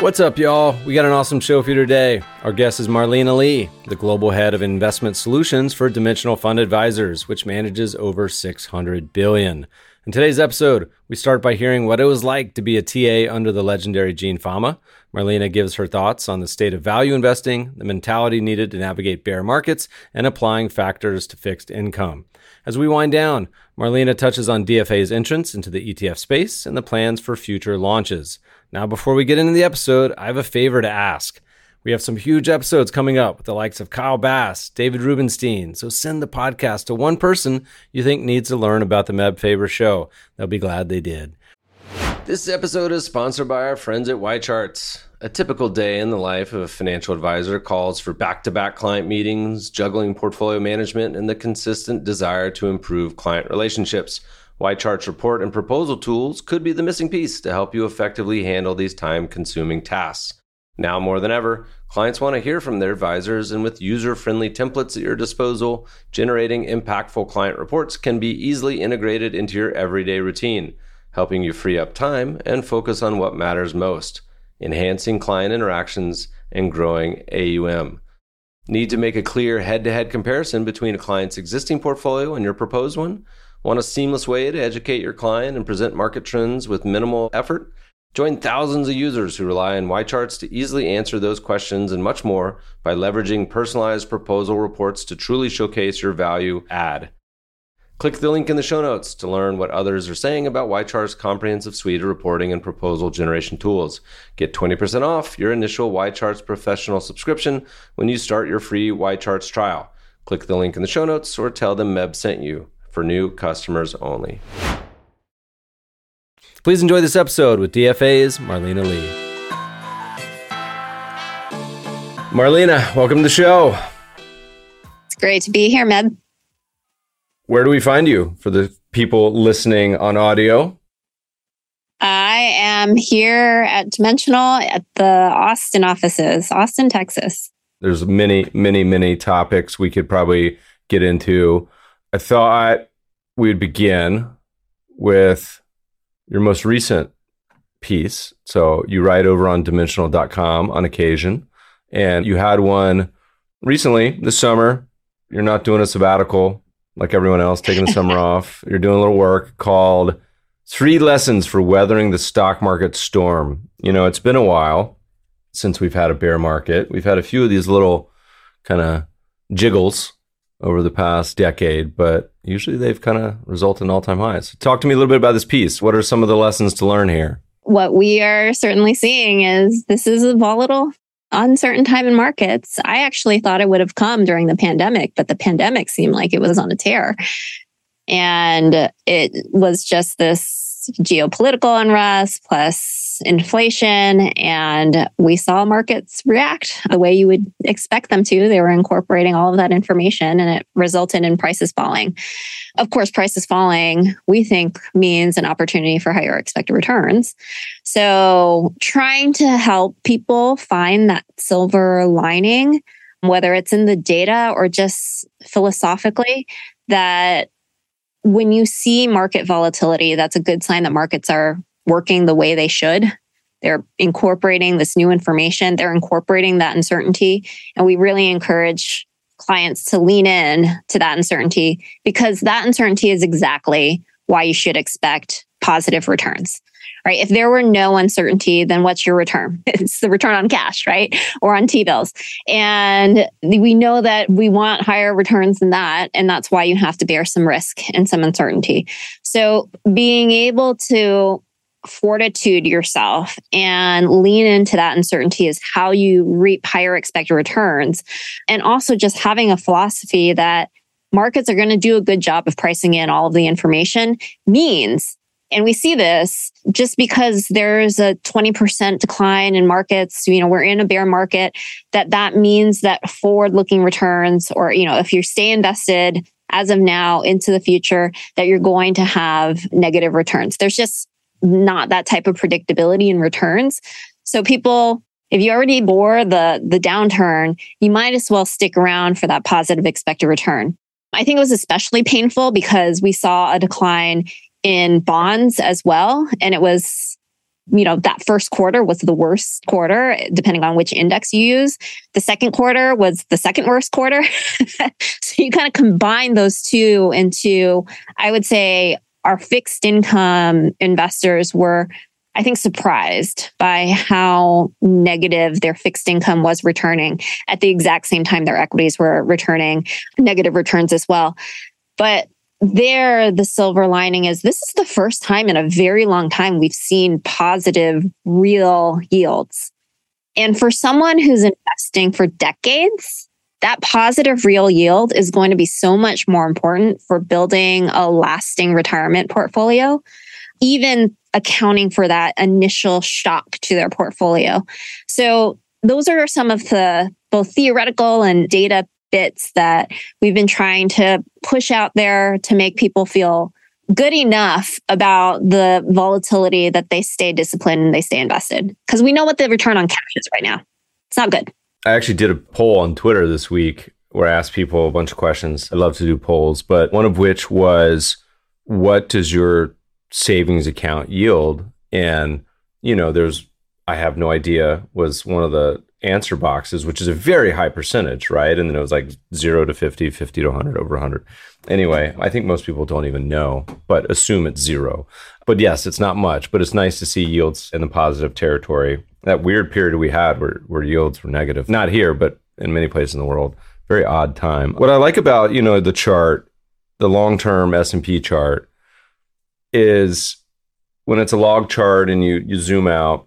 What's up, y'all? We got an awesome show for you today. Our guest is Marlena Lee, the global head of investment solutions for Dimensional Fund Advisors, which manages over 600 billion. In today's episode, we start by hearing what it was like to be a TA under the legendary Gene Fama. Marlena gives her thoughts on the state of value investing, the mentality needed to navigate bear markets, and applying factors to fixed income. As we wind down, Marlena touches on DFA's entrance into the ETF space and the plans for future launches. Now, before we get into the episode, I have a favor to ask. We have some huge episodes coming up with the likes of Kyle Bass, David Rubenstein. So send the podcast to one person you think needs to learn about the Meb Faber show. They'll be glad they did. This episode is sponsored by our friends at YCharts. A typical day in the life of a financial advisor calls for back to back client meetings, juggling portfolio management, and the consistent desire to improve client relationships. YChart's report and proposal tools could be the missing piece to help you effectively handle these time consuming tasks. Now more than ever, clients want to hear from their advisors, and with user friendly templates at your disposal, generating impactful client reports can be easily integrated into your everyday routine, helping you free up time and focus on what matters most enhancing client interactions and growing AUM. Need to make a clear head to head comparison between a client's existing portfolio and your proposed one? Want a seamless way to educate your client and present market trends with minimal effort? Join thousands of users who rely on YCharts to easily answer those questions and much more by leveraging personalized proposal reports to truly showcase your value add. Click the link in the show notes to learn what others are saying about YChart's comprehensive suite of reporting and proposal generation tools. Get 20% off your initial YCharts professional subscription when you start your free YCharts trial. Click the link in the show notes or tell them Meb sent you for new customers only. Please enjoy this episode with DFA's Marlena Lee. Marlena, welcome to the show. It's great to be here, Meb. Where do we find you for the people listening on audio? I am here at Dimensional at the Austin offices, Austin, Texas. There's many, many, many topics we could probably get into. I thought we'd begin with your most recent piece. So you write over on dimensional.com on occasion, and you had one recently this summer. You're not doing a sabbatical like everyone else, taking the summer off. You're doing a little work called Three Lessons for Weathering the Stock Market Storm. You know, it's been a while since we've had a bear market. We've had a few of these little kind of jiggles over the past decade, but usually they've kind of resulted in all time highs. Talk to me a little bit about this piece. What are some of the lessons to learn here? What we are certainly seeing is this is a volatile, uncertain time in markets. I actually thought it would have come during the pandemic, but the pandemic seemed like it was on a tear. And it was just this geopolitical unrest plus inflation. And we saw markets react the way you would expect them to. They were incorporating all of that information and it resulted in prices falling. Of course, prices falling, we think means an opportunity for higher expected returns. So trying to help people find that silver lining, whether it's in the data or just philosophically, that when you see market volatility, that's a good sign that markets are working the way they should. They're incorporating this new information, they're incorporating that uncertainty. And we really encourage clients to lean in to that uncertainty because that uncertainty is exactly why you should expect positive returns right? If there were no uncertainty, then what's your return? It's the return on cash, right? Or on T bills. And we know that we want higher returns than that. And that's why you have to bear some risk and some uncertainty. So being able to fortitude yourself and lean into that uncertainty is how you reap higher expected returns. And also just having a philosophy that markets are going to do a good job of pricing in all of the information means And we see this just because there's a 20% decline in markets, you know, we're in a bear market, that that means that forward looking returns, or, you know, if you stay invested as of now into the future, that you're going to have negative returns. There's just not that type of predictability in returns. So people, if you already bore the, the downturn, you might as well stick around for that positive expected return. I think it was especially painful because we saw a decline in bonds as well. And it was, you know, that first quarter was the worst quarter, depending on which index you use. The second quarter was the second worst quarter. so you kind of combine those two into, I would say, our fixed income investors were I think, surprised by how negative their fixed income was returning at the exact same time their equities were returning negative returns as well. But there, the silver lining is this is the first time in a very long time we've seen positive real yields. And for someone who's investing for decades, that positive real yield is going to be so much more important for building a lasting retirement portfolio, even accounting for that initial shock to their portfolio. So, those are some of the both theoretical and data bits that we've been trying to push out there to make people feel good enough about the volatility that they stay disciplined and they stay invested. Because we know what the return on cash is right now. It's not good. I actually did a poll on Twitter this week where I asked people a bunch of questions. I love to do polls, but one of which was what does your savings account yield? And, you know, there's, I have no idea was one of the answer boxes, which is a very high percentage, right? And then it was like zero to 50, 50 to 100, over 100. Anyway, I think most people don't even know, but assume it's zero. But yes, it's not much, but it's nice to see yields in the positive territory. That weird period we had where, where yields were negative, not here, but in many places in the world. Very odd time. What I like about, you know, the chart, the long-term S&P chart is when it's a log chart and you you zoom out,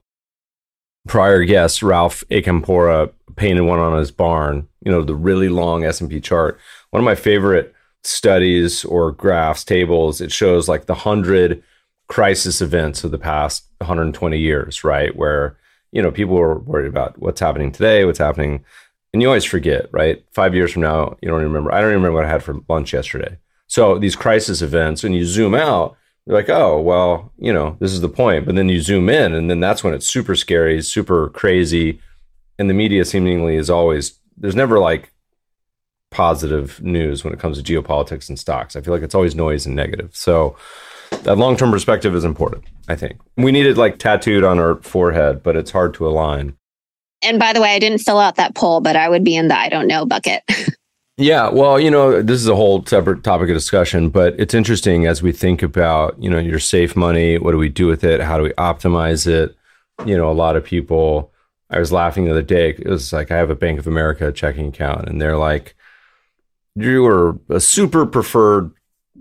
prior guest Ralph Acampora painted one on his barn. You know the really long S and P chart. One of my favorite studies or graphs tables. It shows like the hundred crisis events of the past 120 years, right? Where you know people were worried about what's happening today, what's happening, and you always forget, right? Five years from now, you don't remember. I don't even remember what I had for lunch yesterday. So these crisis events, and you zoom out, you're like, oh, well, you know, this is the point. But then you zoom in, and then that's when it's super scary, super crazy. And the media seemingly is always, there's never like positive news when it comes to geopolitics and stocks. I feel like it's always noise and negative. So that long term perspective is important, I think. We need it like tattooed on our forehead, but it's hard to align. And by the way, I didn't fill out that poll, but I would be in the I don't know bucket. Yeah, well, you know, this is a whole separate topic of discussion, but it's interesting as we think about, you know, your safe money, what do we do with it? How do we optimize it? You know, a lot of people, I was laughing the other day. It was like, I have a Bank of America checking account, and they're like, you are a super preferred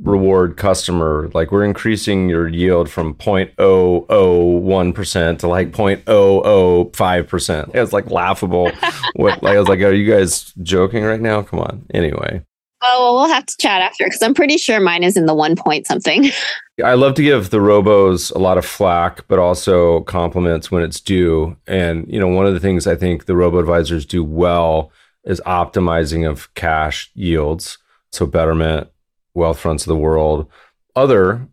reward customer like we're increasing your yield from 0.001% to like 0.005% it was like laughable what like i was like are you guys joking right now come on anyway Oh, well, we'll have to chat after because I'm pretty sure mine is in the one point something. I love to give the robos a lot of flack, but also compliments when it's due. And, you know, one of the things I think the robo advisors do well is optimizing of cash yields. So Betterment, Wealthfronts of the world. Other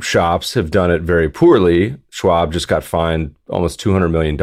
shops have done it very poorly. Schwab just got fined almost $200 million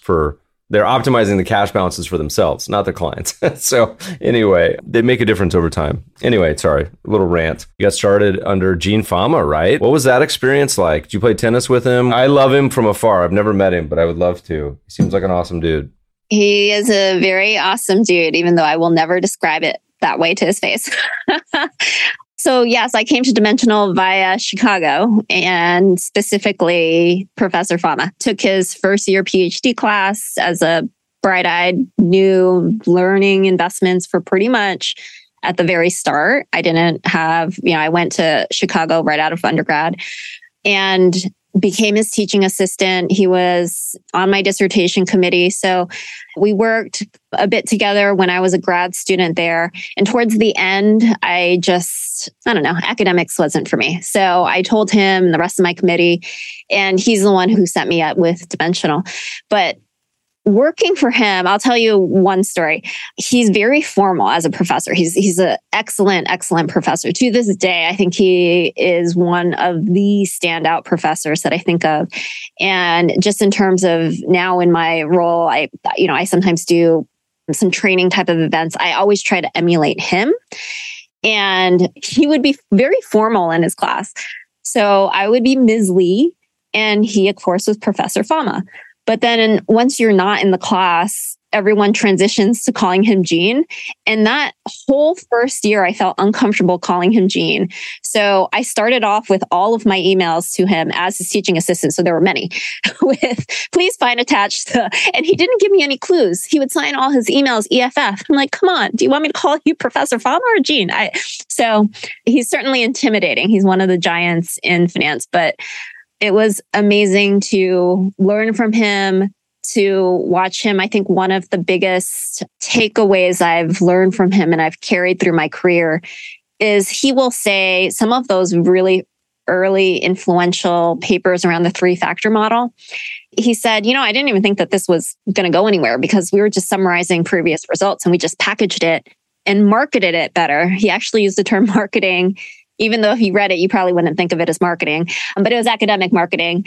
for they're optimizing the cash balances for themselves, not their clients. so anyway, they make a difference over time. Anyway, sorry, little rant. You got started under Gene Fama, right? What was that experience like? Did you play tennis with him? I love him from afar. I've never met him, but I would love to. He seems like an awesome dude. He is a very awesome dude, even though I will never describe it that way to his face. so, yes, I came to Dimensional via Chicago and specifically Professor Fama. Took his first year PhD class as a bright eyed, new learning investments for pretty much at the very start. I didn't have, you know, I went to Chicago right out of undergrad. And became his teaching assistant. He was on my dissertation committee. So we worked a bit together when I was a grad student there. And towards the end, I just, I don't know, academics wasn't for me. So I told him, the rest of my committee, and he's the one who set me up with Dimensional. But working for him, I'll tell you one story. He's very formal as a professor. He's he's an excellent, excellent professor. To this day, I think he is one of the standout professors that I think of. And just in terms of now in my role, I you know, I sometimes do some training type of events. I always try to emulate him. And he would be very formal in his class. So I would be Ms. Lee, and he, of course, was Professor Fama. But then once you're not in the class, everyone transitions to calling him Gene. And that whole first year, I felt uncomfortable calling him Gene. So I started off with all of my emails to him as his teaching assistant. So there were many with please find attached. And he didn't give me any clues. He would sign all his emails EFF. I'm like, come on, do you want me to call you Professor Fama or Gene? I, so he's certainly intimidating. He's one of the giants in finance, but it was amazing to learn from him, to watch him. I think one of the biggest takeaways I've learned from him and I've carried through my career is he will say some of those really early influential papers around the three factor model. He said, You know, I didn't even think that this was going to go anywhere because we were just summarizing previous results and we just packaged it and marketed it better. He actually used the term marketing even though if you read it, you probably wouldn't think of it as marketing, um, but it was academic marketing.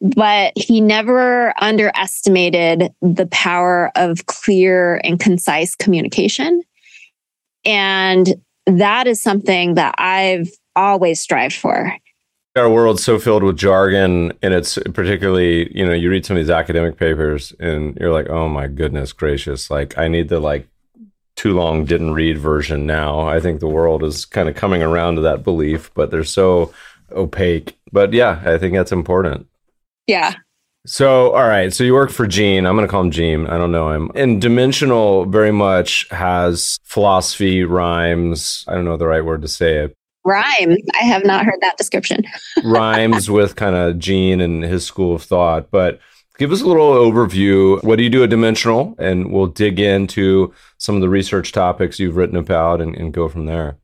But he never underestimated the power of clear and concise communication. And that is something that I've always strived for. Our world's so filled with jargon, and it's particularly, you know, you read some of these academic papers and you're like, oh my goodness gracious, like I need to like too long didn't read version now. I think the world is kind of coming around to that belief, but they're so opaque. But yeah, I think that's important. Yeah. So, all right. So you work for Gene. I'm going to call him Gene. I don't know him. And Dimensional very much has philosophy, rhymes. I don't know the right word to say it. Rhyme. I have not heard that description. rhymes with kind of Gene and his school of thought. But Give us a little overview. What do you do at Dimensional? And we'll dig into some of the research topics you've written about and, and go from there.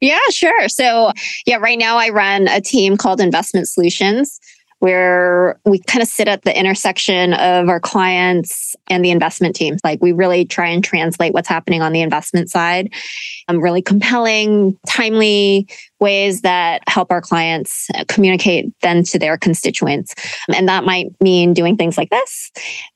Yeah, sure. So, yeah, right now I run a team called Investment Solutions where we kind of sit at the intersection of our clients and the investment teams. Like we really try and translate what's happening on the investment side. Um, really compelling, timely ways that help our clients communicate then to their constituents. And that might mean doing things like this.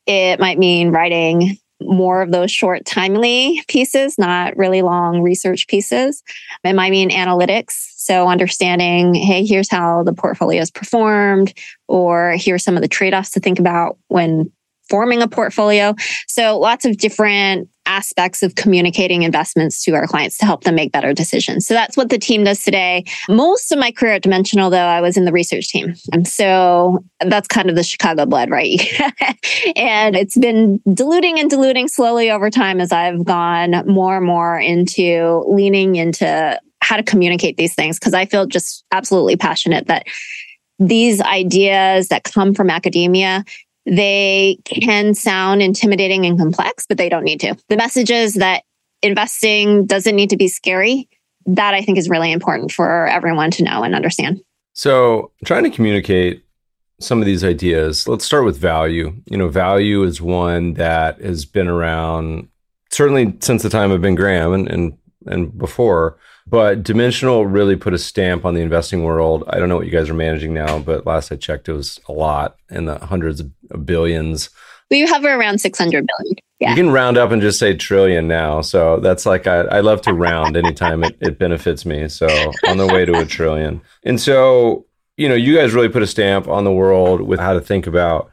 It might mean writing more of those short, timely pieces, not really long research pieces. It might mean analytics. So, understanding, hey, here's how the portfolio is performed, or here's some of the trade offs to think about when forming a portfolio. So, lots of different aspects of communicating investments to our clients to help them make better decisions. So that's what the team does today. Most of my career at Dimensional, though, I was in the research team. And so that's kind of the Chicago blood, right? and it's been diluting and diluting slowly over time as I've gone more and more into leaning into how to communicate these things because I feel just absolutely passionate that these ideas that come from academia they can sound intimidating and complex, but they don't need to. The message is that investing doesn't need to be scary. That I think is really important for everyone to know and understand. So, trying to communicate some of these ideas, let's start with value. You know, value is one that has been around certainly since the time of Ben Graham and, and, and before. But Dimensional really put a stamp on the investing world. I don't know what you guys are managing now, but last I checked, it was a lot in the hundreds of billions. We hover around 600 billion. Yeah. You can round up and just say trillion now. So that's like, I, I love to round anytime it, it benefits me. So on the way to a trillion. And so, you know, you guys really put a stamp on the world with how to think about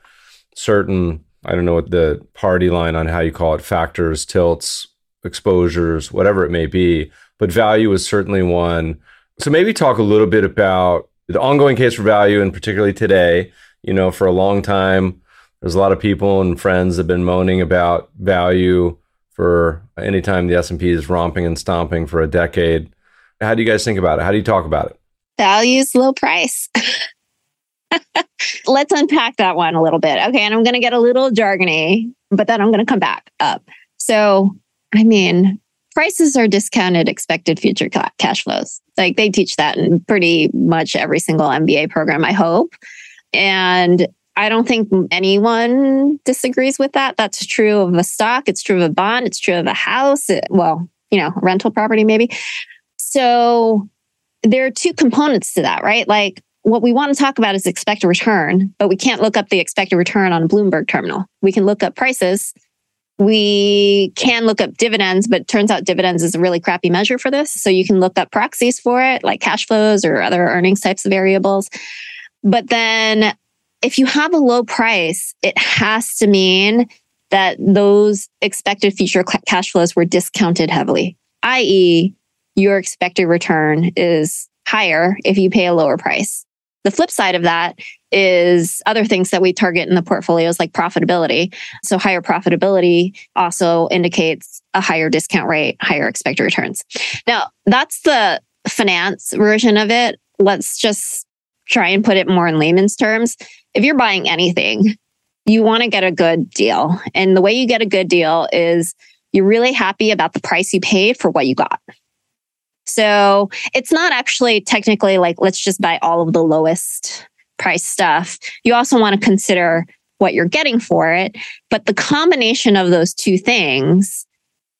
certain, I don't know what the party line on how you call it, factors, tilts, exposures, whatever it may be but value is certainly one. So maybe talk a little bit about the ongoing case for value, and particularly today. You know, for a long time, there's a lot of people and friends have been moaning about value for any time the S&P is romping and stomping for a decade. How do you guys think about it? How do you talk about it? Value's low price. Let's unpack that one a little bit. Okay. And I'm going to get a little jargony, but then I'm going to come back up. So, I mean, prices are discounted expected future cash flows. Like they teach that in pretty much every single MBA program, I hope. And I don't think anyone disagrees with that. That's true of a stock, it's true of a bond, it's true of a house, it, well, you know, rental property maybe. So there are two components to that, right? Like what we want to talk about is expected return, but we can't look up the expected return on a Bloomberg terminal. We can look up prices. We can look up dividends, but turns out dividends is a really crappy measure for this. So you can look up proxies for it, like cash flows or other earnings types of variables. But then if you have a low price, it has to mean that those expected future cash flows were discounted heavily, i.e., your expected return is higher if you pay a lower price. The flip side of that is other things that we target in the portfolios like profitability. So higher profitability also indicates a higher discount rate, higher expected returns. Now, that's the finance version of it. Let's just try and put it more in layman's terms. If you're buying anything, you want to get a good deal. And the way you get a good deal is you're really happy about the price you paid for what you got. So it's not actually technically like, let's just buy all of the lowest price stuff. You also want to consider what you're getting for it. But the combination of those two things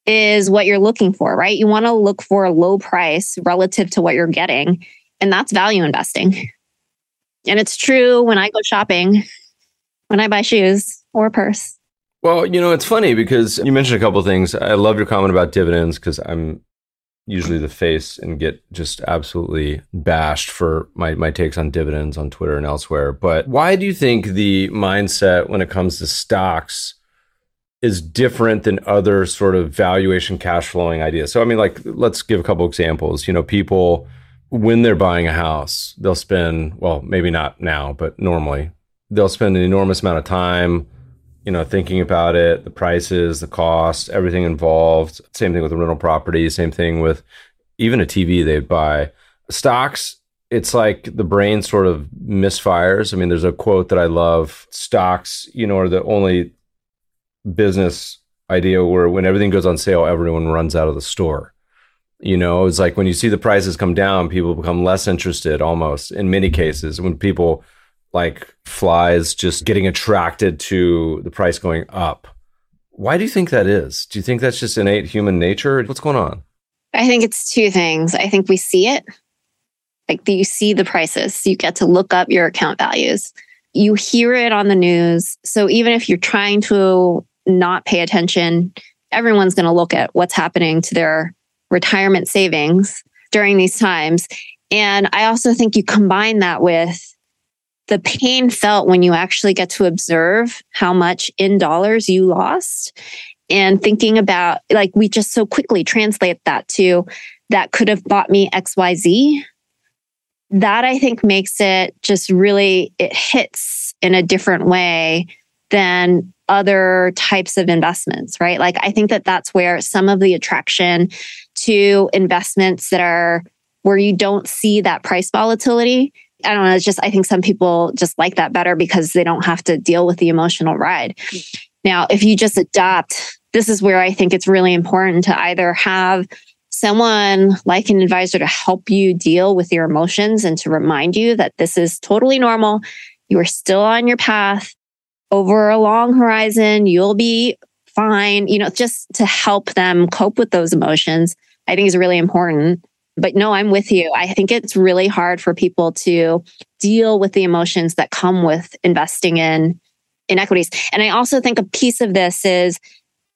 is what you're looking for, right? You want to look for a low price relative to what you're getting. And that's value investing. And it's true when I go shopping, when I buy shoes or a purse. Well, you know, it's funny because you mentioned a couple things. I love your comment about dividends because I'm usually the face and get just absolutely bashed for my, my takes on dividends on Twitter and elsewhere. But why do you think the mindset when it comes to stocks is different than other sort of valuation cash flowing ideas? So, I mean, like, let's give a couple examples. You know, people, when they're buying a house, they'll spend, well, maybe not now, but normally, they'll spend an enormous amount of time you know, thinking about it, the prices, the cost, everything involved. Same thing with the rental property. Same thing with even a TV they'd buy. Stocks, it's like the brain sort of misfires. I mean, there's a quote that I love stocks, you know, are the only business idea where when everything goes on sale, everyone runs out of the store. You know, it's like when you see the prices come down, people become less interested almost in many cases. When people like flies just getting attracted to the price going up. Why do you think that is? Do you think that's just innate human nature? What's going on? I think it's two things. I think we see it. Like you see the prices, you get to look up your account values. You hear it on the news. So even if you're trying to not pay attention, everyone's going to look at what's happening to their retirement savings during these times. And I also think you combine that with the pain felt when you actually get to observe how much in dollars you lost and thinking about like we just so quickly translate that to that could have bought me xyz that i think makes it just really it hits in a different way than other types of investments right? Like i think that that's where some of the attraction to investments that are where you don't see that price volatility I don't know. It's just, I think some people just like that better because they don't have to deal with the emotional ride. Mm-hmm. Now, if you just adopt, this is where I think it's really important to either have someone like an advisor to help you deal with your emotions and to remind you that this is totally normal. You are still on your path over a long horizon. You'll be fine. You know, just to help them cope with those emotions, I think is really important. But no, I'm with you. I think it's really hard for people to deal with the emotions that come with investing in in equities. And I also think a piece of this is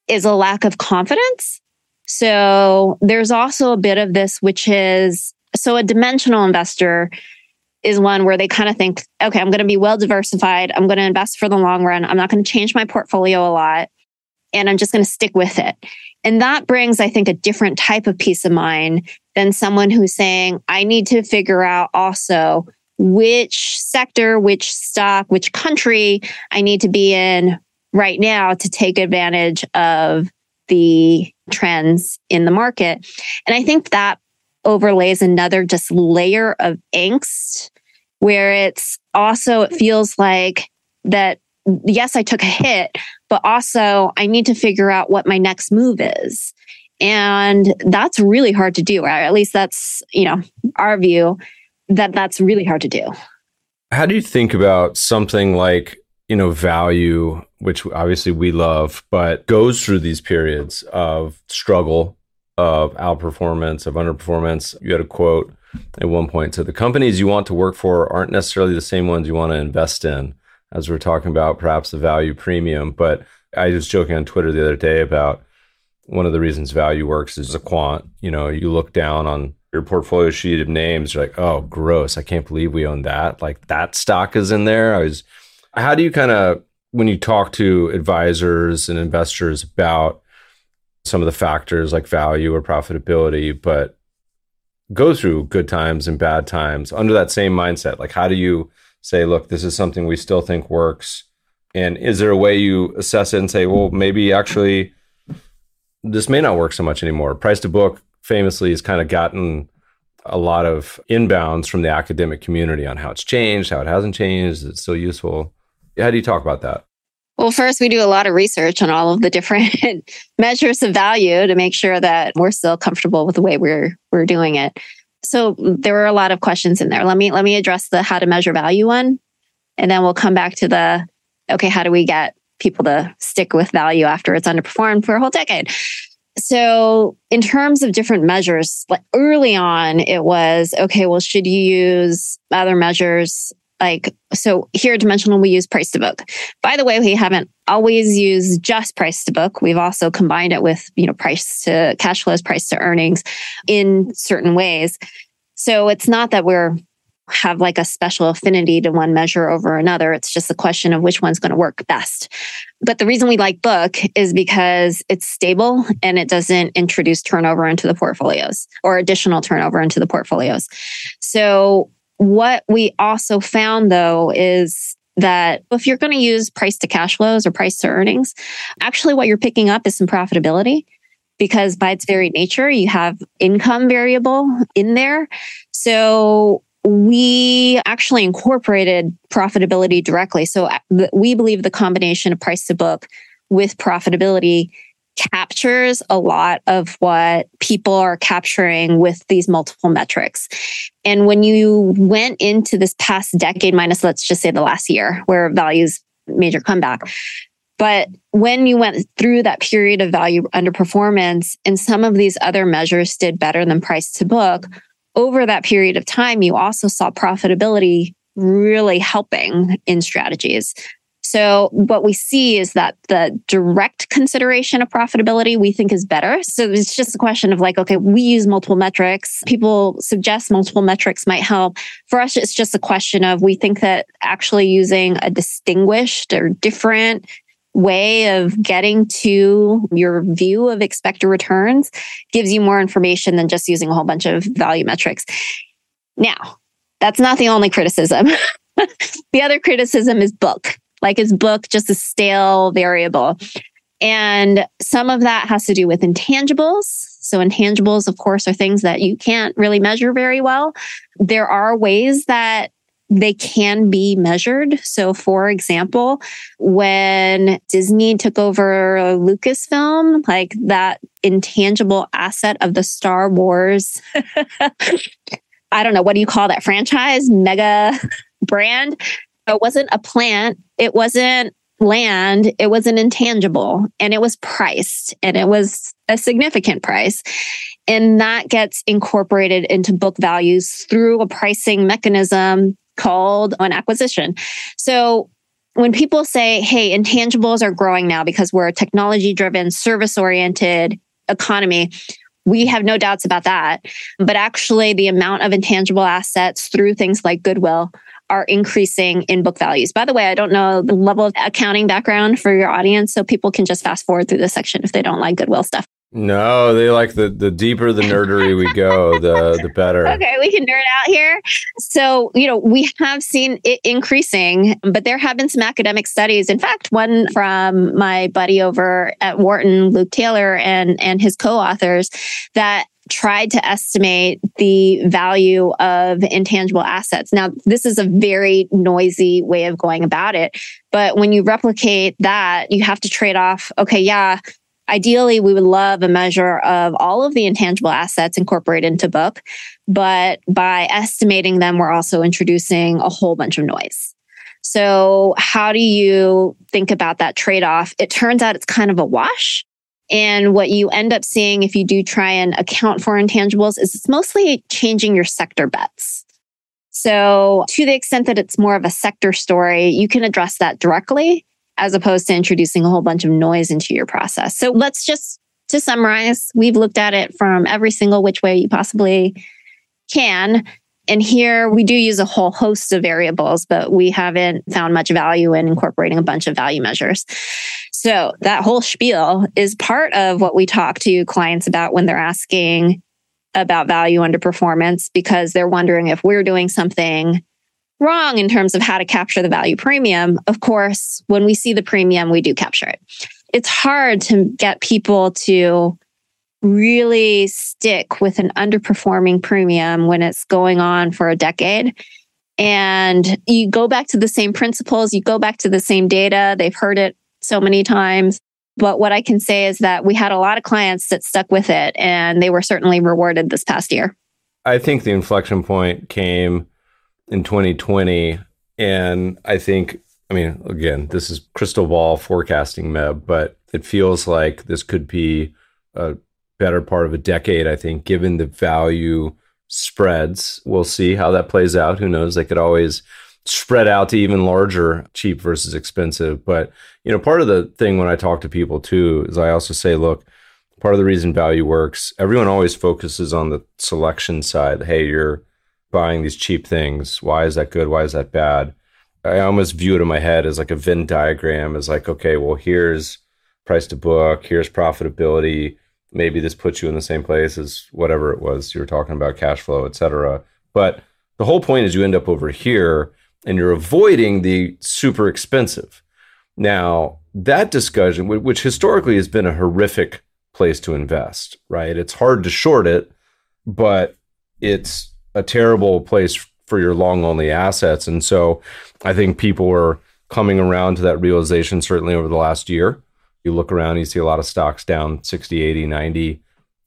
is a lack of confidence. So there's also a bit of this which is so a dimensional investor is one where they kind of think, okay, I'm going to be well diversified. I'm going to invest for the long run. I'm not going to change my portfolio a lot and I'm just going to stick with it. And that brings, I think, a different type of peace of mind than someone who's saying, I need to figure out also which sector, which stock, which country I need to be in right now to take advantage of the trends in the market. And I think that overlays another just layer of angst where it's also, it feels like that, yes, I took a hit, but also I need to figure out what my next move is. And that's really hard to do. Or at least that's, you know, our view that that's really hard to do. How do you think about something like, you know, value, which obviously we love, but goes through these periods of struggle, of outperformance, of underperformance? You had a quote at one point. So the companies you want to work for aren't necessarily the same ones you want to invest in, as we're talking about perhaps the value premium. But I was joking on Twitter the other day about one of the reasons value works is a quant. You know, you look down on your portfolio sheet of names, you're like, oh, gross. I can't believe we own that. Like that stock is in there. I was, how do you kind of, when you talk to advisors and investors about some of the factors like value or profitability, but go through good times and bad times under that same mindset? Like, how do you say, look, this is something we still think works? And is there a way you assess it and say, well, maybe actually this may not work so much anymore? Price to book famously has kind of gotten a lot of inbounds from the academic community on how it's changed, how it hasn't changed, it's still useful. How do you talk about that? Well, first, we do a lot of research on all of the different measures of value to make sure that we're still comfortable with the way we're we're doing it. So mm, there were a lot of questions in there. Let me let me address the how to measure value one, and then we'll come back to the okay, how do we get people to stick with value after it's underperformed for a whole decade? So, in terms of different measures, like early on, it was okay, well, should you use other measures like so here at dimensional we use price to book. By the way we haven't always used just price to book. We've also combined it with you know price to cash flows price to earnings in certain ways. So it's not that we're have like a special affinity to one measure over another. It's just a question of which one's going to work best. But the reason we like book is because it's stable and it doesn't introduce turnover into the portfolios or additional turnover into the portfolios. So what we also found though is that if you're going to use price to cash flows or price to earnings, actually what you're picking up is some profitability because by its very nature, you have income variable in there. So we actually incorporated profitability directly. So uh, we believe the combination of price to book with profitability captures a lot of what people are capturing with these multiple metrics. And when you went into this past decade, minus let's just say the last year, where values major comeback. But when you went through that period of value underperformance and some of these other measures did better than price to book, over that period of time, you also saw profitability really helping in strategies. So what we see is that the direct consideration of profitability we think is better. So it's just a question of like, okay, we use multiple metrics. People suggest multiple metrics might help. For us, it's just a question of we think that actually using a distinguished or different way of getting to your view of expected returns gives you more information than just using a whole bunch of value metrics. Now, that's not the only criticism. the other criticism is book like his book just a stale variable. And some of that has to do with intangibles. So, intangibles, of course, are things that you can't really measure very well. There are ways that they can be measured. So, for example, when Disney took over Lucasfilm, like that intangible asset of the Star Wars, I don't know, what do you call that franchise? Mega brand. It wasn't a plant. It wasn't land. It was an intangible and it was priced and it was a significant price. And that gets incorporated into book values through a pricing mechanism called an acquisition. So when people say, hey, intangibles are growing now because we're a technology driven, service oriented economy, we have no doubts about that. But actually, the amount of intangible assets through things like goodwill are increasing in book values. By the way, I don't know the level of accounting background for your audience, so people can just fast forward through this section if they don't like Goodwill stuff. No, they like the the deeper the nerdery we go, the the better. Okay, we can nerd out here. So, you know, we have seen it increasing, but there have been some academic studies. In fact, one from my buddy over at Wharton, Luke Taylor, and and his co-authors that tried to estimate the value of intangible assets. Now, this is a very noisy way of going about it. But when you replicate that, you have to trade off, okay, yeah, ideally we would love a measure of all of the intangible assets incorporated into book but by estimating them we're also introducing a whole bunch of noise so how do you think about that trade-off it turns out it's kind of a wash and what you end up seeing if you do try and account for intangibles is it's mostly changing your sector bets so to the extent that it's more of a sector story you can address that directly as opposed to introducing a whole bunch of noise into your process. So let's just to summarize, we've looked at it from every single which way you possibly can. And here we do use a whole host of variables, but we haven't found much value in incorporating a bunch of value measures. So that whole spiel is part of what we talk to clients about when they're asking about value underperformance because they're wondering if we're doing something wrong in terms of how to capture the value premium, of course, when we see the premium, we do capture it. It's hard to get people to really stick with an underperforming premium when it's going on for a decade. And you go back to the same principles, you go back to the same data, they've heard it so many times. But what I can say is that we had a lot of clients that stuck with it and they were certainly rewarded this past year. I think the inflection point came in 2020. And I think, I mean, again, this is crystal ball forecasting, Meb, but it feels like this could be a better part of a decade, I think, given the value spreads. We'll see how that plays out. Who knows? They could always spread out to even larger cheap versus expensive. But, you know, part of the thing when I talk to people too is I also say, look, part of the reason value works, everyone always focuses on the selection side. Hey, you're buying these cheap things. Why is that good? Why is that bad? I almost view it in my head as like a Venn diagram as like, okay, well, here's price to book, here's profitability. Maybe this puts you in the same place as whatever it was you were talking about, cash flow, et cetera. But the whole point is you end up over here and you're avoiding the super expensive. Now, that discussion, which historically has been a horrific place to invest, right? It's hard to short it, but it's a terrible place for your long only assets. And so I think people are coming around to that realization certainly over the last year. You look around, you see a lot of stocks down 60, 80, 90,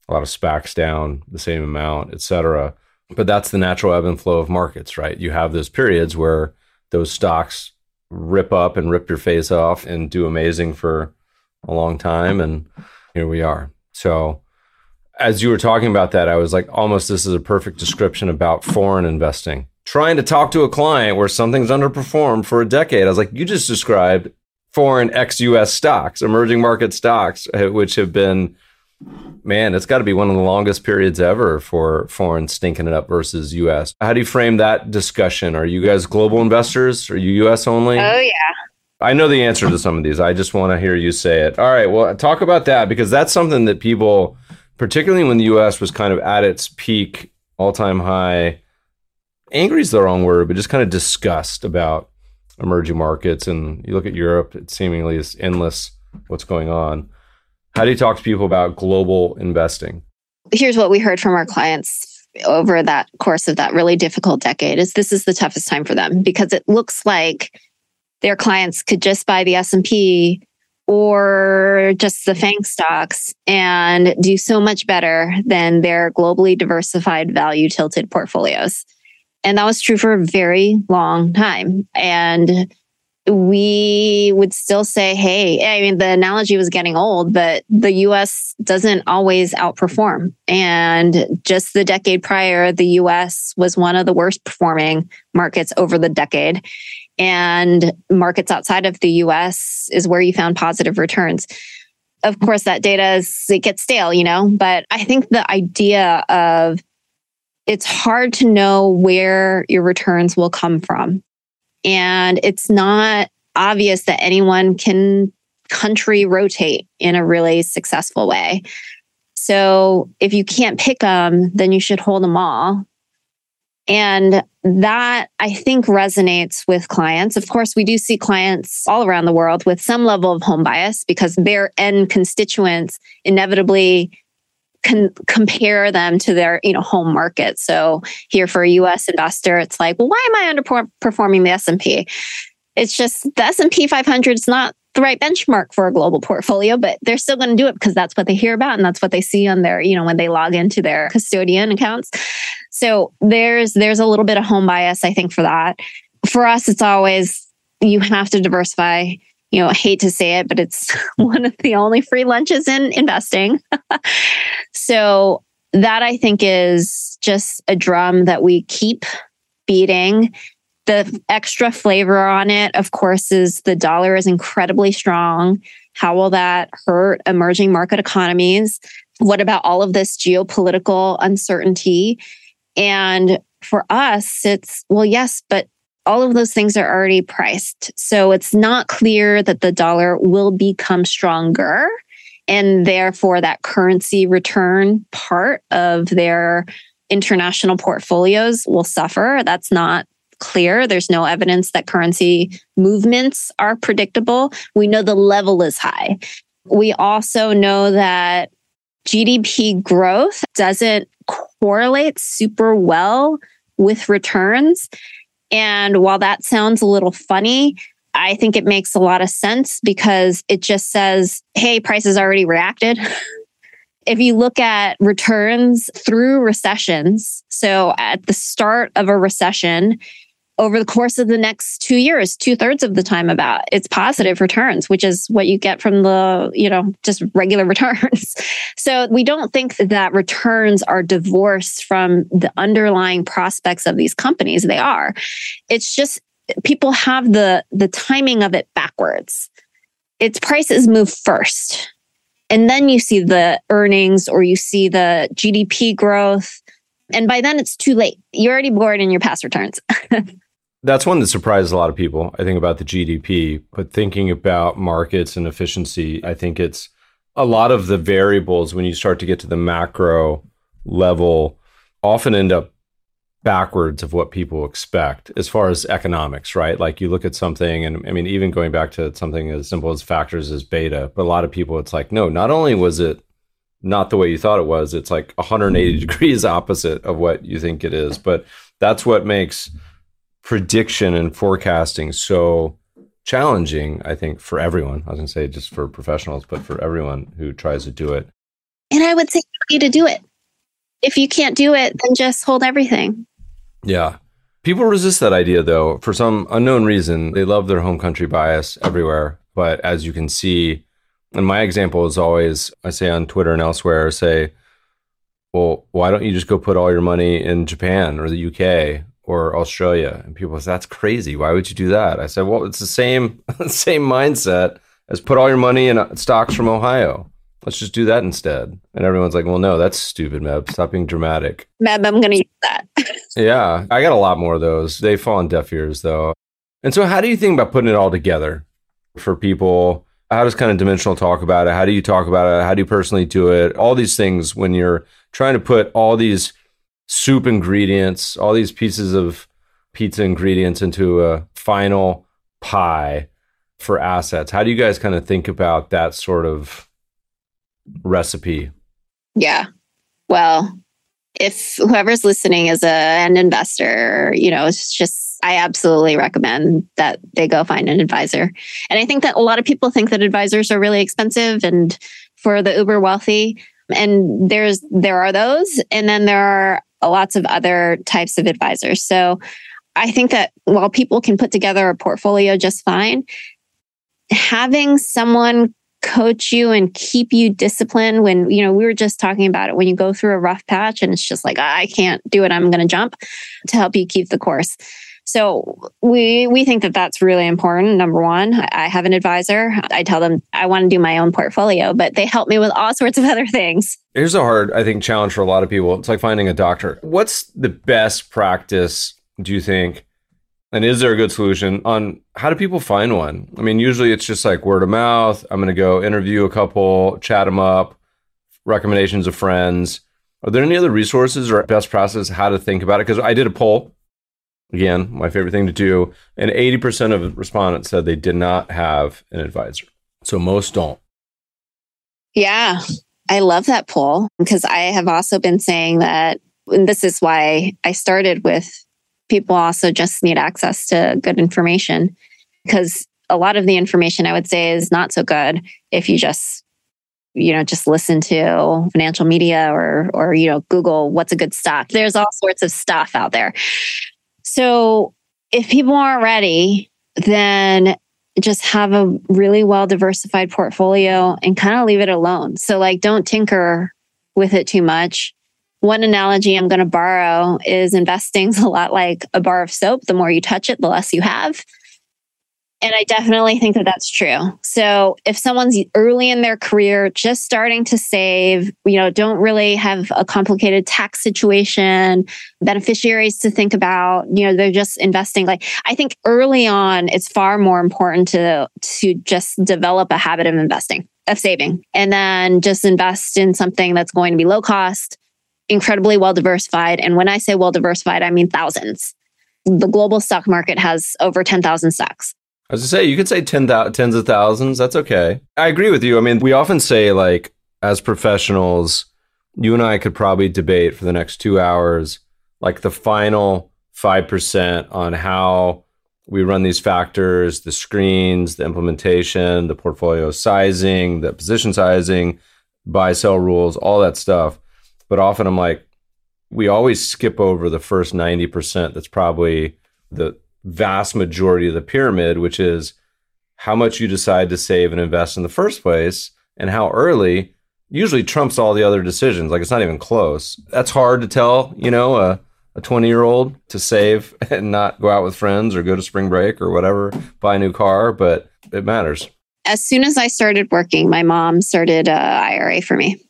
a lot of SPACs down the same amount, et cetera. But that's the natural ebb and flow of markets, right? You have those periods where those stocks rip up and rip your face off and do amazing for a long time. And here we are. So as you were talking about that, I was like, almost this is a perfect description about foreign investing. Trying to talk to a client where something's underperformed for a decade. I was like, you just described foreign ex US stocks, emerging market stocks, uh, which have been, man, it's got to be one of the longest periods ever for foreign stinking it up versus US. How do you frame that discussion? Are you guys global investors? Are you US only? Oh, yeah. I know the answer to some of these. I just want to hear you say it. All right. Well, talk about that because that's something that people particularly when the US was kind of at its peak, all time high. Angry is the wrong word, but just kind of disgust about emerging markets. And you look at Europe, it seemingly is endless what's going on. How do you talk to people about global investing? Here's what we heard from our clients over that course of that really difficult decade is this is the toughest time for them because it looks like their clients could just buy the S&P or just the FANG stocks and do so much better than their globally diversified value tilted portfolios. And that was true for a very long time. And we would still say, hey, I mean, the analogy was getting old, but the US doesn't always outperform. And just the decade prior, the US was one of the worst performing markets over the decade and markets outside of the US is where you found positive returns. Of course, that data is, it gets stale, you know, but I think the idea of it's hard to know where your returns will come from. And it's not obvious that anyone can country rotate in a really successful way. So if you can't pick them, then you should hold them all and that I think resonates with clients. Of course, we do see clients all around the world with some level of home bias because their end constituents inevitably can compare them to their you know home market. So here for a U.S. investor, it's like, well, why am I underperforming the S and P? It's just the S and P 500 is not the right benchmark for a global portfolio, but they're still going to do it because that's what they hear about and that's what they see on their you know when they log into their custodian accounts. So there's there's a little bit of home bias, I think, for that. For us, it's always you have to diversify you know, I hate to say it, but it's one of the only free lunches in investing. so that I think is just a drum that we keep beating. The extra flavor on it, of course, is the dollar is incredibly strong. How will that hurt emerging market economies? What about all of this geopolitical uncertainty? And for us, it's, well, yes, but all of those things are already priced. So it's not clear that the dollar will become stronger. And therefore, that currency return part of their international portfolios will suffer. That's not clear. There's no evidence that currency movements are predictable. We know the level is high. We also know that GDP growth doesn't correlate super well with returns. And while that sounds a little funny, I think it makes a lot of sense because it just says, hey, prices already reacted. if you look at returns through recessions, so at the start of a recession, over the course of the next two years, two thirds of the time about it's positive returns, which is what you get from the, you know, just regular returns. so we don't think that returns are divorced from the underlying prospects of these companies. They are. It's just people have the the timing of it backwards. Its prices move first. And then you see the earnings or you see the GDP growth. And by then it's too late. You're already bored in your past returns. That's one that surprises a lot of people, I think, about the GDP. But thinking about markets and efficiency, I think it's a lot of the variables when you start to get to the macro level often end up backwards of what people expect as far as economics, right? Like you look at something, and I mean, even going back to something as simple as factors as beta, but a lot of people, it's like, no, not only was it not the way you thought it was, it's like 180 degrees opposite of what you think it is. But that's what makes prediction and forecasting so challenging, I think, for everyone. I was going to say just for professionals, but for everyone who tries to do it. And I would say you to do it. If you can't do it, then just hold everything. Yeah. People resist that idea, though, for some unknown reason. They love their home country bias everywhere. But as you can see, and my example is always I say on Twitter and elsewhere, say, well, why don't you just go put all your money in Japan or the UK or Australia. And people say, that's crazy. Why would you do that? I said, well, it's the same, same mindset as put all your money in uh, stocks from Ohio. Let's just do that instead. And everyone's like, well, no, that's stupid, Meb. Stop being dramatic. Meb, I'm going to use that. yeah. I got a lot more of those. They fall on deaf ears, though. And so, how do you think about putting it all together for people? How does kind of dimensional talk about it? How do you talk about it? How do you personally do it? All these things when you're trying to put all these soup ingredients, all these pieces of pizza ingredients into a final pie for assets. How do you guys kind of think about that sort of recipe? Yeah. Well, if whoever's listening is a, an investor, you know, it's just, I absolutely recommend that they go find an advisor. And I think that a lot of people think that advisors are really expensive and for the uber wealthy. And there's, there are those. And then there are lots of other types of advisors. So I think that while people can put together a portfolio just fine, having someone coach you and keep you disciplined when you know we were just talking about it when you go through a rough patch and it's just like i can't do it i'm going to jump to help you keep the course so we we think that that's really important. Number one, I have an advisor. I tell them I want to do my own portfolio, but they help me with all sorts of other things. Here's a hard, I think, challenge for a lot of people. It's like finding a doctor. What's the best practice? Do you think? And is there a good solution on how do people find one? I mean, usually it's just like word of mouth. I'm going to go interview a couple, chat them up, recommendations of friends. Are there any other resources or best practices how to think about it? Because I did a poll Again, my favorite thing to do. And 80% of respondents said they did not have an advisor. So most don't. Yeah. I love that poll because I have also been saying that and this is why I started with people also just need access to good information because a lot of the information I would say is not so good if you just you know just listen to financial media or or you know google what's a good stock there's all sorts of stuff out there so if people aren't ready then just have a really well diversified portfolio and kind of leave it alone so like don't tinker with it too much one analogy I'm going to borrow is investing is a lot like a bar of soap. The more you touch it, the less you have. And I definitely think that that's true. So if someone's early in their career, just starting to save, you know, don't really have a complicated tax situation, beneficiaries to think about, you know, they're just investing. Like I think early on, it's far more important to to just develop a habit of investing, of saving, and then just invest in something that's going to be low cost incredibly well diversified. And when I say well diversified, I mean thousands. The global stock market has over 10,000 stocks. I was to say, you could say 10, tens of thousands. That's okay. I agree with you. I mean, we often say, like, as professionals, you and I could probably debate for the next two hours, like the final 5% on how we run these factors, the screens, the implementation, the portfolio sizing, the position sizing, buy sell rules, all that stuff. But often I'm like, we always skip over the first 90% that's probably the vast majority of the pyramid, which is how much you decide to save and invest in the first place and how early usually trumps all the other decisions. Like it's not even close. That's hard to tell, you know, a, a 20 year old to save and not go out with friends or go to spring break or whatever, buy a new car, but it matters. As soon as I started working, my mom started a IRA for me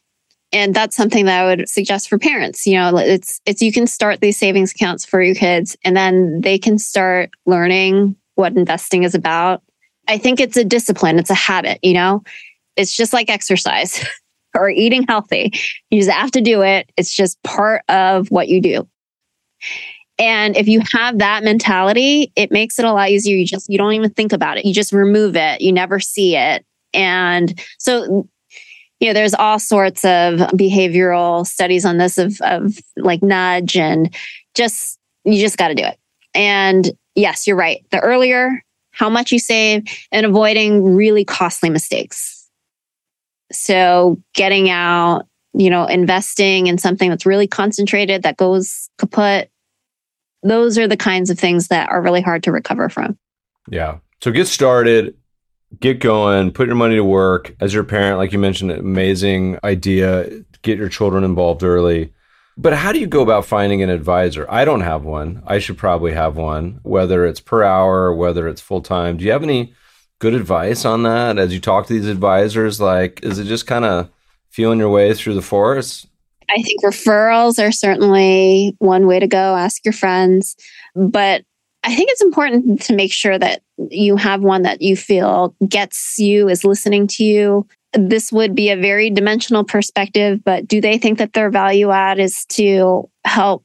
and that's something that I would suggest for parents. You know, it's it's you can start these savings accounts for your kids and then they can start learning what investing is about. I think it's a discipline, it's a habit, you know. It's just like exercise or eating healthy. You just have to do it. It's just part of what you do. And if you have that mentality, it makes it a lot easier. You just you don't even think about it. You just remove it. You never see it. And so you know, there's all sorts of behavioral studies on this of, of like nudge and just, you just got to do it. And yes, you're right. The earlier, how much you save and avoiding really costly mistakes. So getting out, you know, investing in something that's really concentrated that goes kaput. Those are the kinds of things that are really hard to recover from. Yeah. So get started get going, put your money to work. As your parent, like you mentioned, amazing idea. Get your children involved early. But how do you go about finding an advisor? I don't have one. I should probably have one, whether it's per hour, whether it's full time. Do you have any good advice on that as you talk to these advisors? Like, is it just kind of feeling your way through the forest? I think referrals are certainly one way to go. Ask your friends. But I think it's important to make sure that you have one that you feel gets you, is listening to you. This would be a very dimensional perspective, but do they think that their value add is to help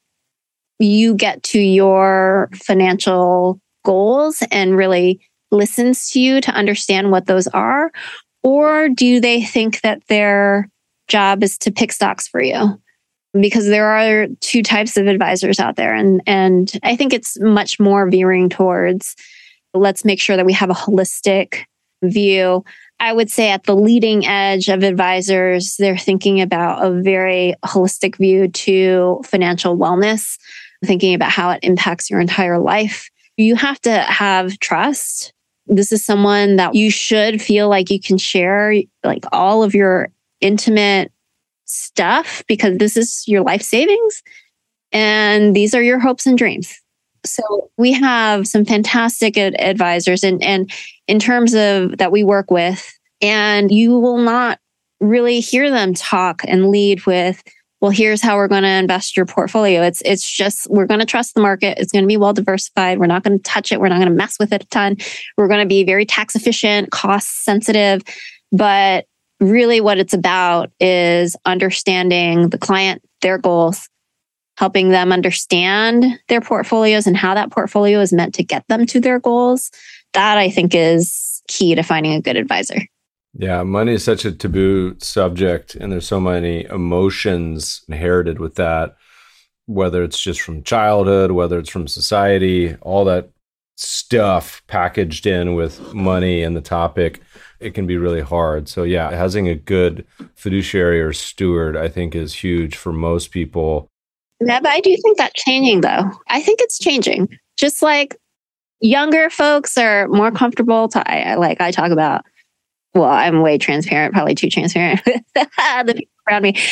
you get to your financial goals and really listens to you to understand what those are? Or do they think that their job is to pick stocks for you? Because there are two types of advisors out there and and I think it's much more veering towards let's make sure that we have a holistic view. I would say at the leading edge of advisors they're thinking about a very holistic view to financial wellness, thinking about how it impacts your entire life. You have to have trust. This is someone that you should feel like you can share like all of your intimate stuff because this is your life savings and these are your hopes and dreams. So we have some fantastic ad- advisors and and in terms of that we work with and you will not really hear them talk and lead with well here's how we're going to invest your portfolio. It's it's just we're going to trust the market. It's going to be well diversified. We're not going to touch it. We're not going to mess with it a ton. We're going to be very tax efficient cost sensitive but really what it's about is understanding the client, their goals, helping them understand their portfolios and how that portfolio is meant to get them to their goals. That I think is key to finding a good advisor. Yeah, money is such a taboo subject, and there's so many emotions inherited with that, whether it's just from childhood, whether it's from society, all that stuff packaged in with money and the topic, it can be really hard. So, yeah, having a good fiduciary or steward, I think, is huge for most people. Yeah, but I do think that's changing, though. I think it's changing. Just like younger folks are more comfortable to, I, like I talk about well, I'm way transparent, probably too transparent with the people around me.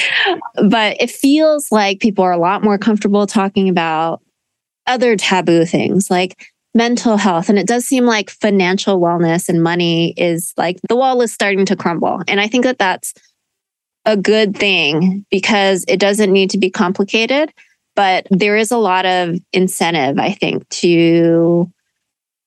But it feels like people are a lot more comfortable talking about other taboo things like mental health. And it does seem like financial wellness and money is like the wall is starting to crumble. And I think that that's a good thing because it doesn't need to be complicated. But there is a lot of incentive, I think, to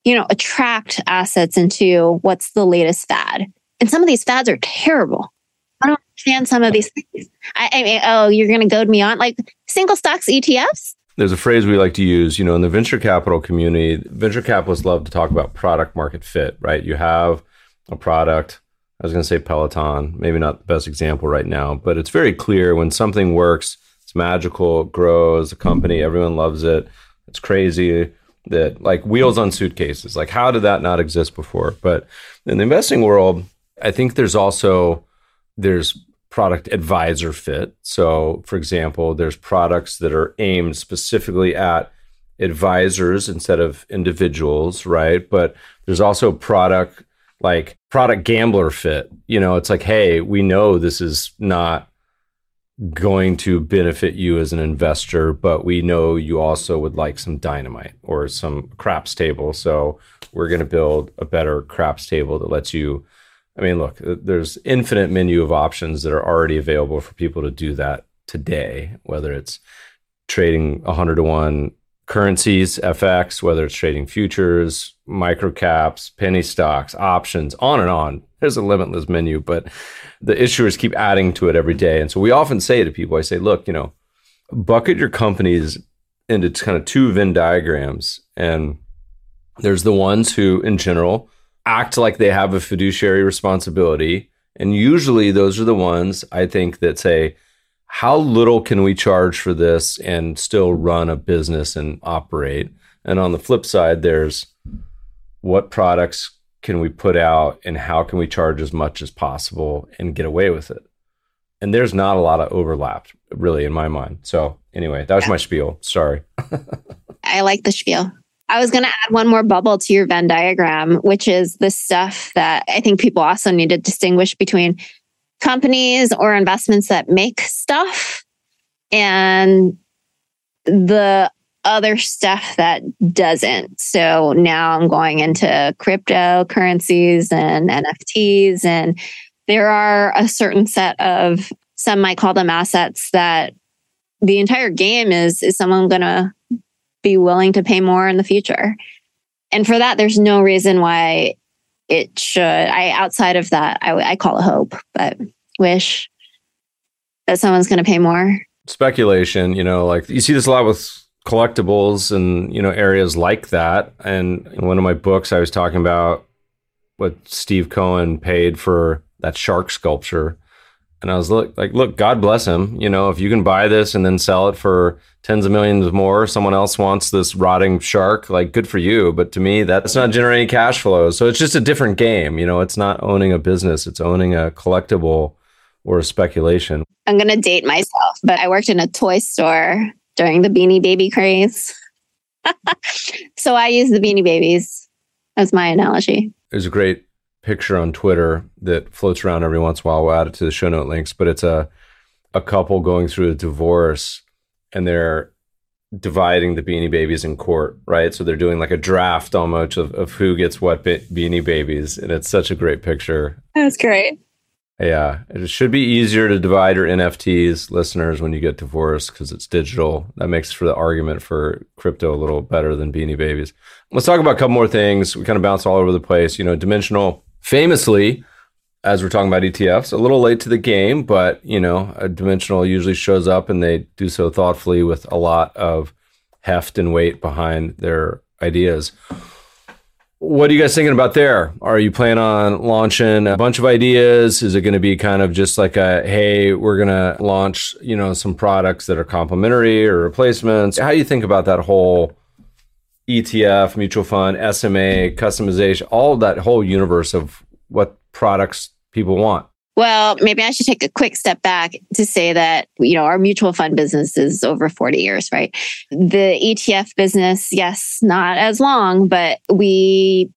you know attract assets into what's the latest fad and some of these fads are terrible. I don't understand some of these things. I, I mean, oh, you're going to goad me on like single stocks ETFs? There's a phrase we like to use, you know, in the venture capital community, venture capitalists love to talk about product market fit, right? You have a product. I was going to say Peloton, maybe not the best example right now, but it's very clear when something works, it's magical, it grows, a company, everyone loves it. It's crazy that like wheels on suitcases. Like, how did that not exist before? But in the investing world, I think there's also there's product advisor fit. So, for example, there's products that are aimed specifically at advisors instead of individuals, right? But there's also product like product gambler fit. You know, it's like, hey, we know this is not going to benefit you as an investor, but we know you also would like some dynamite or some craps table. So we're going to build a better craps table that lets you I mean, look, there's infinite menu of options that are already available for people to do that today, whether it's trading 100 to 1 currencies, FX, whether it's trading futures, microcaps, penny stocks, options, on and on. There's a limitless menu, but the issuers keep adding to it every day. And so we often say to people, I say, look, you know, bucket your companies into kind of two Venn diagrams. And there's the ones who, in general, act like they have a fiduciary responsibility. And usually those are the ones I think that say, how little can we charge for this and still run a business and operate? And on the flip side, there's what products can we put out and how can we charge as much as possible and get away with it? And there's not a lot of overlap, really, in my mind. So, anyway, that was my spiel. Sorry. I like the spiel. I was going to add one more bubble to your Venn diagram, which is the stuff that I think people also need to distinguish between companies or investments that make stuff and the other stuff that doesn't. So now I'm going into cryptocurrencies and NFTs, and there are a certain set of some might call them assets that the entire game is is someone going to be willing to pay more in the future. And for that, there's no reason why it should. I outside of that, I, I call it hope, but wish that someone's going to pay more. Speculation, you know, like you see this a lot with collectibles and you know areas like that. And in one of my books, I was talking about what Steve Cohen paid for that shark sculpture and I was look, like, look, God bless him. You know, if you can buy this and then sell it for tens of millions more, someone else wants this rotting shark, like, good for you. But to me, that's not generating cash flow. So it's just a different game. You know, it's not owning a business, it's owning a collectible or a speculation. I'm going to date myself, but I worked in a toy store during the Beanie Baby craze. so I use the Beanie Babies as my analogy. There's a great picture on Twitter that floats around every once in a while. We'll add it to the show note links, but it's a a couple going through a divorce and they're dividing the beanie babies in court, right? So they're doing like a draft almost of, of who gets what be- beanie babies. And it's such a great picture. That's great. Yeah. It should be easier to divide your NFTs, listeners, when you get divorced because it's digital. That makes for the argument for crypto a little better than beanie babies. Let's talk about a couple more things. We kind of bounce all over the place. You know, dimensional famously, as we're talking about ETFs, a little late to the game, but you know, a dimensional usually shows up and they do so thoughtfully with a lot of heft and weight behind their ideas. What are you guys thinking about there? Are you planning on launching a bunch of ideas? Is it going to be kind of just like a, hey, we're going to launch, you know, some products that are complementary or replacements? How do you think about that whole ETF, mutual fund, SMA, customization, all that whole universe of what products people want? Well, maybe I should take a quick step back to say that, you know, our mutual fund business is over 40 years, right? The ETF business, yes, not as long, but we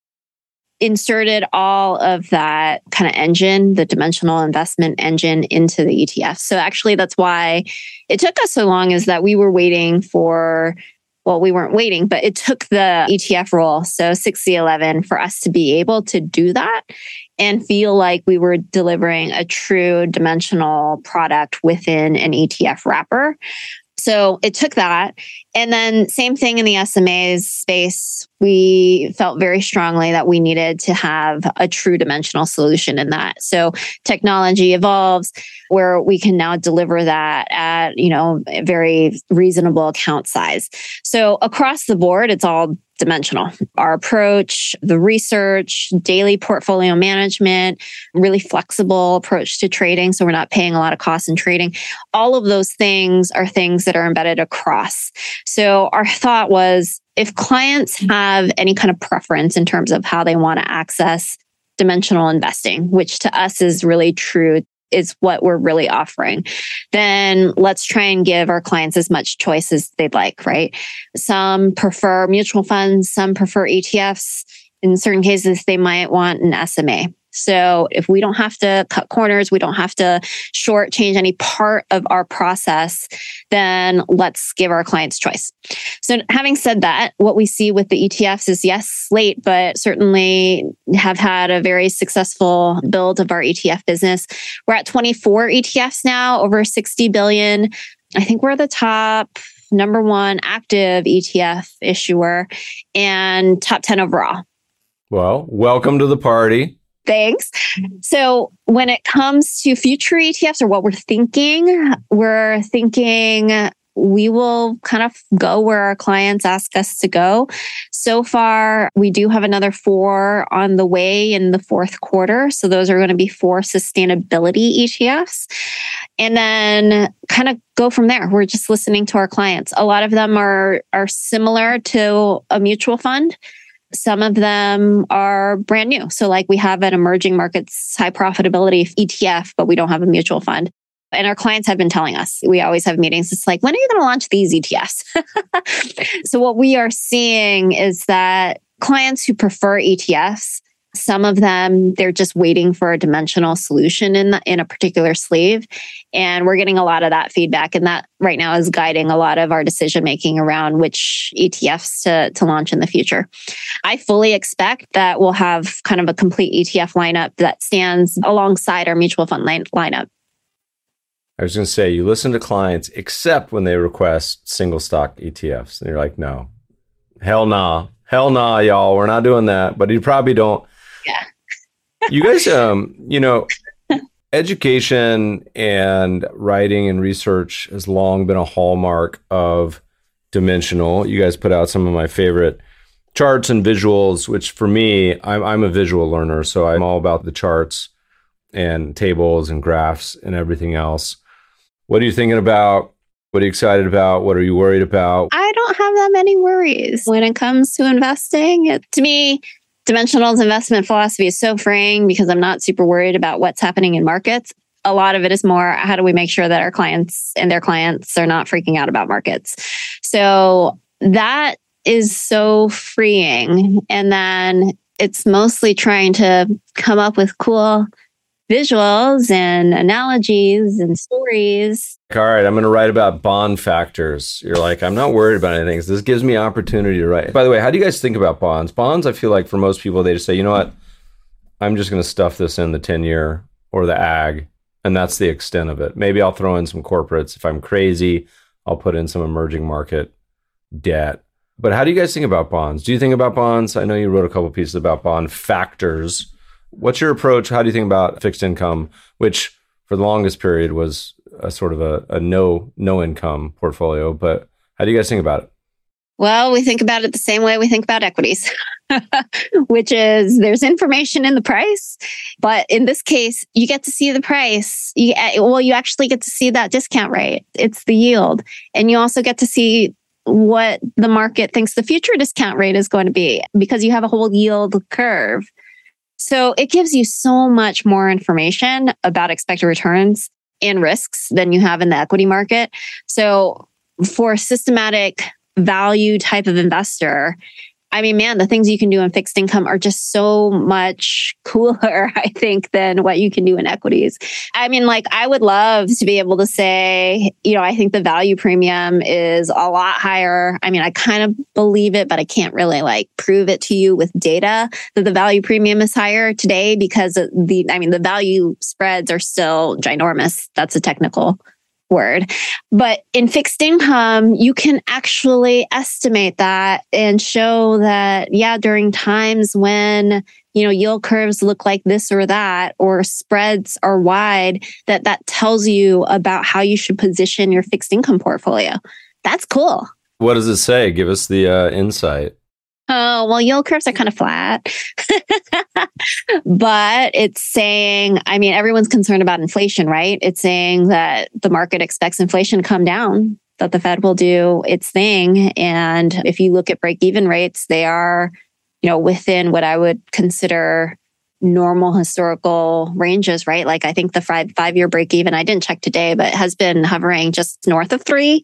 inserted all of that kind of engine, the dimensional investment engine into the ETF. So actually that's why it took us so long is that we were waiting for well, we weren't waiting, but it took the ETF role, so 6011, for us to be able to do that and feel like we were delivering a true dimensional product within an ETF wrapper. So it took that. And then, same thing in the SMAs space. We felt very strongly that we needed to have a true dimensional solution in that. So technology evolves where we can now deliver that at, you know, a very reasonable account size. So across the board, it's all dimensional. Our approach, the research, daily portfolio management, really flexible approach to trading. So we're not paying a lot of costs in trading. All of those things are things that are embedded across. So our thought was if clients have any kind of preference in terms of how they want to access dimensional investing, which to us is really true is what we're really offering, then let's try and give our clients as much choice as they'd like, right? Some prefer mutual funds, some prefer ETFs. In certain cases, they might want an SMA. So if we don't have to cut corners, we don't have to short change any part of our process, then let's give our clients choice. So having said that, what we see with the ETFs is yes, late, but certainly have had a very successful build of our ETF business. We're at 24 ETFs now, over 60 billion. I think we're the top number one active ETF issuer and top 10 overall. Well, welcome to the party. Thanks. Mm-hmm. So, when it comes to future ETFs or what we're thinking, we're thinking we will kind of go where our clients ask us to go. So far, we do have another four on the way in the fourth quarter. So, those are going to be four sustainability ETFs. And then kind of go from there. We're just listening to our clients. A lot of them are, are similar to a mutual fund some of them are brand new. So, like we have an emerging markets high profitability ETF, but we don't have a mutual fund. And our clients have been telling us, we always have meetings. It's like, when are you going to launch these ETFs? so, what we are seeing is that clients who prefer ETFs some of them, they're just waiting for a dimensional solution in the, in a particular sleeve. And we're getting a lot of that feedback. And that right now is guiding a lot of our decision making around which ETFs to, to launch in the future. I fully expect that we'll have kind of a complete ETF lineup that stands alongside our mutual fund line, lineup. I was going to say, you listen to clients except when they request single stock ETFs. And you're like, no, hell nah. Hell nah, y'all. We're not doing that. But you probably don't yeah. you guys, um, you know, education and writing and research has long been a hallmark of Dimensional. You guys put out some of my favorite charts and visuals, which for me, I'm, I'm a visual learner, so I'm all about the charts and tables and graphs and everything else. What are you thinking about? What are you excited about? What are you worried about? I don't have that many worries when it comes to investing. It, to me, Dimensional's investment philosophy is so freeing because I'm not super worried about what's happening in markets. A lot of it is more how do we make sure that our clients and their clients are not freaking out about markets. So that is so freeing. And then it's mostly trying to come up with cool visuals and analogies and stories. All right, I'm going to write about bond factors. You're like, I'm not worried about anything. This gives me opportunity to write. By the way, how do you guys think about bonds? Bonds, I feel like for most people, they just say, you know what? I'm just going to stuff this in the 10 year or the ag, and that's the extent of it. Maybe I'll throw in some corporates. If I'm crazy, I'll put in some emerging market debt. But how do you guys think about bonds? Do you think about bonds? I know you wrote a couple pieces about bond factors What's your approach? How do you think about fixed income, which for the longest period was a sort of a, a no no income portfolio? But how do you guys think about it? Well, we think about it the same way we think about equities, which is there's information in the price, but in this case, you get to see the price. You, eh, well, you actually get to see that discount rate. It's the yield. And you also get to see what the market thinks the future discount rate is going to be because you have a whole yield curve. So it gives you so much more information about expected returns and risks than you have in the equity market. So for a systematic value type of investor, I mean, man, the things you can do in fixed income are just so much cooler, I think, than what you can do in equities. I mean, like, I would love to be able to say, you know, I think the value premium is a lot higher. I mean, I kind of believe it, but I can't really like prove it to you with data that the value premium is higher today because the, I mean, the value spreads are still ginormous. That's a technical word. But in fixed income, you can actually estimate that and show that, yeah, during times when, you know, yield curves look like this or that, or spreads are wide, that that tells you about how you should position your fixed income portfolio. That's cool. What does it say? Give us the uh, insight. Oh, well, yield curves are kind of flat. but it's saying, I mean, everyone's concerned about inflation, right? It's saying that the market expects inflation to come down, that the Fed will do its thing. And if you look at break even rates, they are, you know, within what I would consider normal historical ranges, right? Like I think the five five year break even, I didn't check today, but has been hovering just north of three.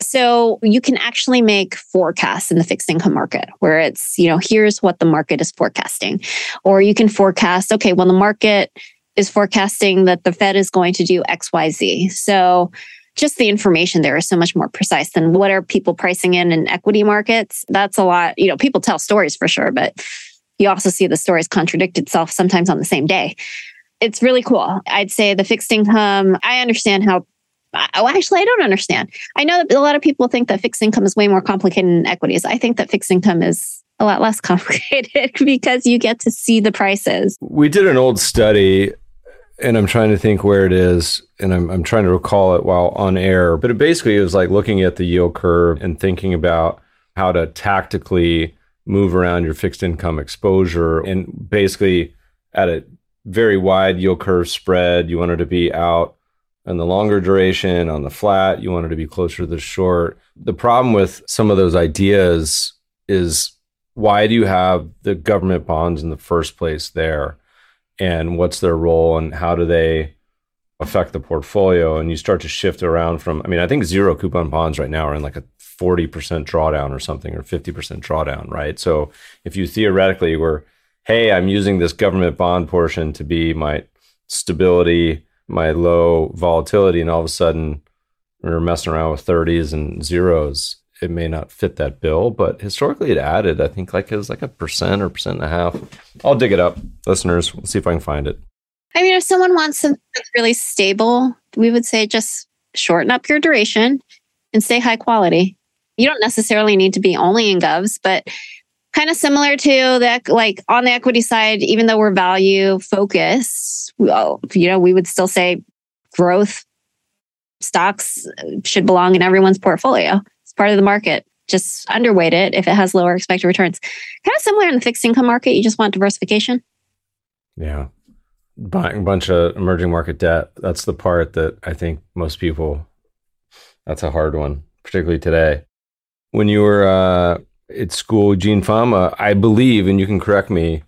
So you can actually make forecasts in the fixed income market where it's, you know, here's what the market is forecasting. Or you can forecast, okay, well, the market is forecasting that the Fed is going to do XYZ. So just the information there is so much more precise than what are people pricing in in equity markets. That's a lot, you know, people tell stories for sure, but you also see the stories contradict itself sometimes on the same day. It's really cool. I'd say the fixed income, I understand how Oh, actually, I don't understand. I know that a lot of people think that fixed income is way more complicated than equities. I think that fixed income is a lot less complicated because you get to see the prices. We did an old study, and I'm trying to think where it is, and I'm, I'm trying to recall it while on air. But it basically was like looking at the yield curve and thinking about how to tactically move around your fixed income exposure. And basically, at a very wide yield curve spread, you wanted to be out and the longer duration on the flat you wanted to be closer to the short. The problem with some of those ideas is why do you have the government bonds in the first place there? And what's their role and how do they affect the portfolio? And you start to shift around from i mean i think zero coupon bonds right now are in like a 40% drawdown or something or 50% drawdown right? So if you theoretically were hey i'm using this government bond portion to be my stability my low volatility, and all of a sudden we're messing around with 30s and zeros. It may not fit that bill, but historically it added, I think like it was like a percent or percent and a half. I'll dig it up, listeners. We'll see if I can find it. I mean, if someone wants something really stable, we would say just shorten up your duration and stay high quality. You don't necessarily need to be only in govs, but kind of similar to the like on the equity side, even though we're value focused, well, you know, we would still say growth stocks should belong in everyone's portfolio. It's part of the market. Just underweight it if it has lower expected returns. Kind of similar in the fixed income market. You just want diversification. Yeah. Buying a bunch of emerging market debt. That's the part that I think most people, that's a hard one, particularly today. When you were uh, at school, Gene Fama, I believe, and you can correct me,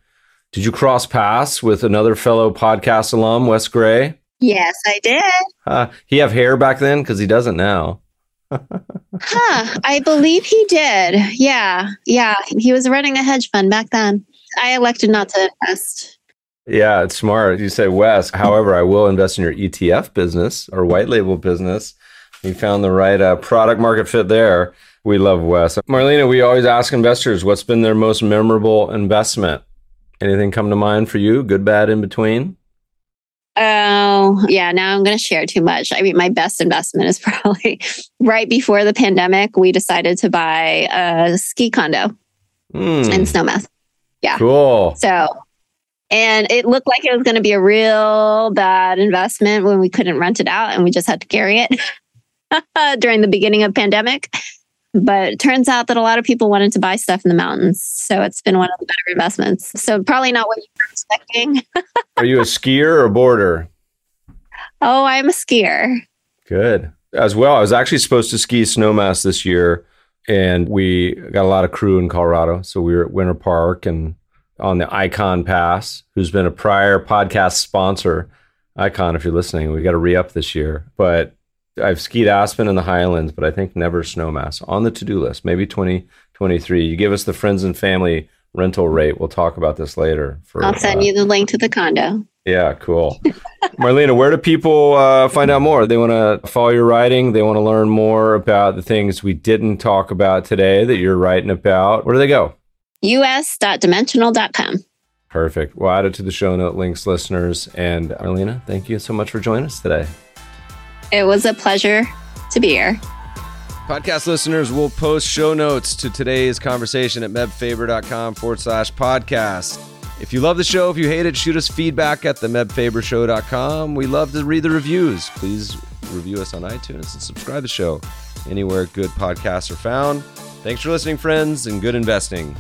did you cross paths with another fellow podcast alum, Wes Gray? Yes, I did. Uh, he have hair back then? Because he doesn't now. huh. I believe he did. Yeah. Yeah. He was running a hedge fund back then. I elected not to invest. Yeah, it's smart. You say, Wes, however, I will invest in your ETF business or white label business. You found the right uh, product market fit there. We love Wes. Marlena, we always ask investors what's been their most memorable investment. Anything come to mind for you? Good, bad, in between? Oh, yeah. Now I'm going to share too much. I mean, my best investment is probably right before the pandemic. We decided to buy a ski condo mm. in Snowmass. Yeah. Cool. So, and it looked like it was going to be a real bad investment when we couldn't rent it out and we just had to carry it during the beginning of pandemic. But it turns out that a lot of people wanted to buy stuff in the mountains. So it's been one of the better investments. So probably not what you were expecting. Are you a skier or a boarder? Oh, I'm a skier. Good. As well, I was actually supposed to ski snowmass this year, and we got a lot of crew in Colorado. So we were at Winter Park and on the Ikon Pass, who's been a prior podcast sponsor. Icon, if you're listening, we got to re up this year. But I've skied Aspen in the Highlands, but I think never snowmass on the to do list. Maybe 2023. You give us the friends and family rental rate. We'll talk about this later. For, I'll send uh, you the link to the condo. Yeah, cool. Marlena, where do people uh, find out more? They want to follow your writing. They want to learn more about the things we didn't talk about today that you're writing about. Where do they go? us.dimensional.com. Perfect. We'll add it to the show note links, listeners. And Marlena, thank you so much for joining us today. It was a pleasure to be here. Podcast listeners will post show notes to today's conversation at mebfaber.com forward slash podcast. If you love the show, if you hate it, shoot us feedback at the mebfabershow.com. We love to read the reviews. Please review us on iTunes and subscribe to the show anywhere good podcasts are found. Thanks for listening, friends, and good investing.